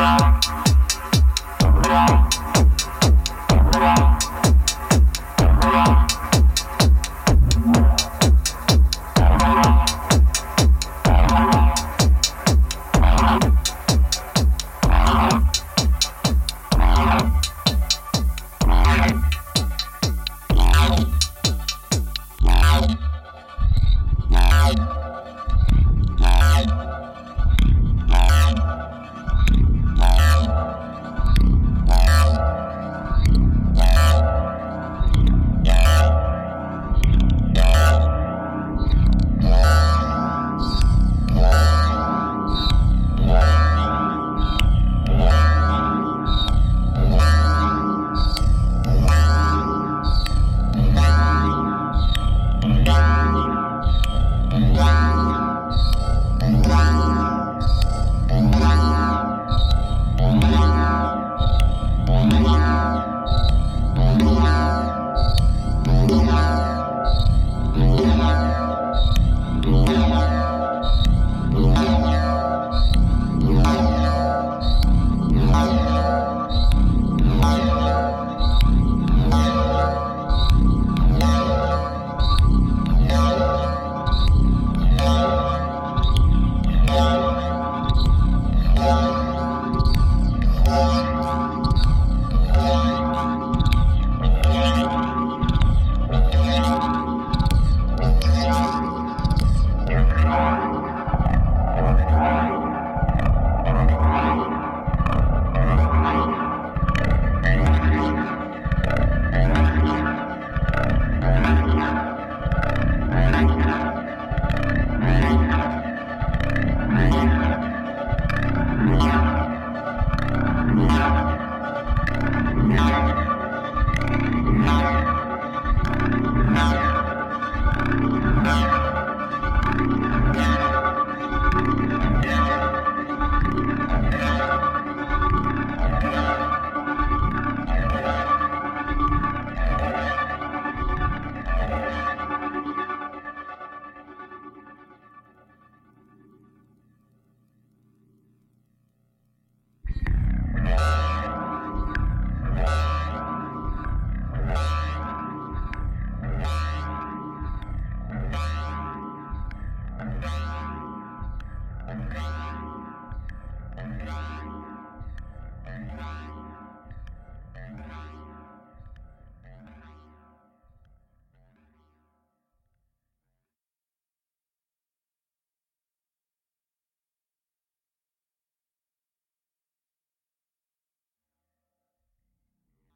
down.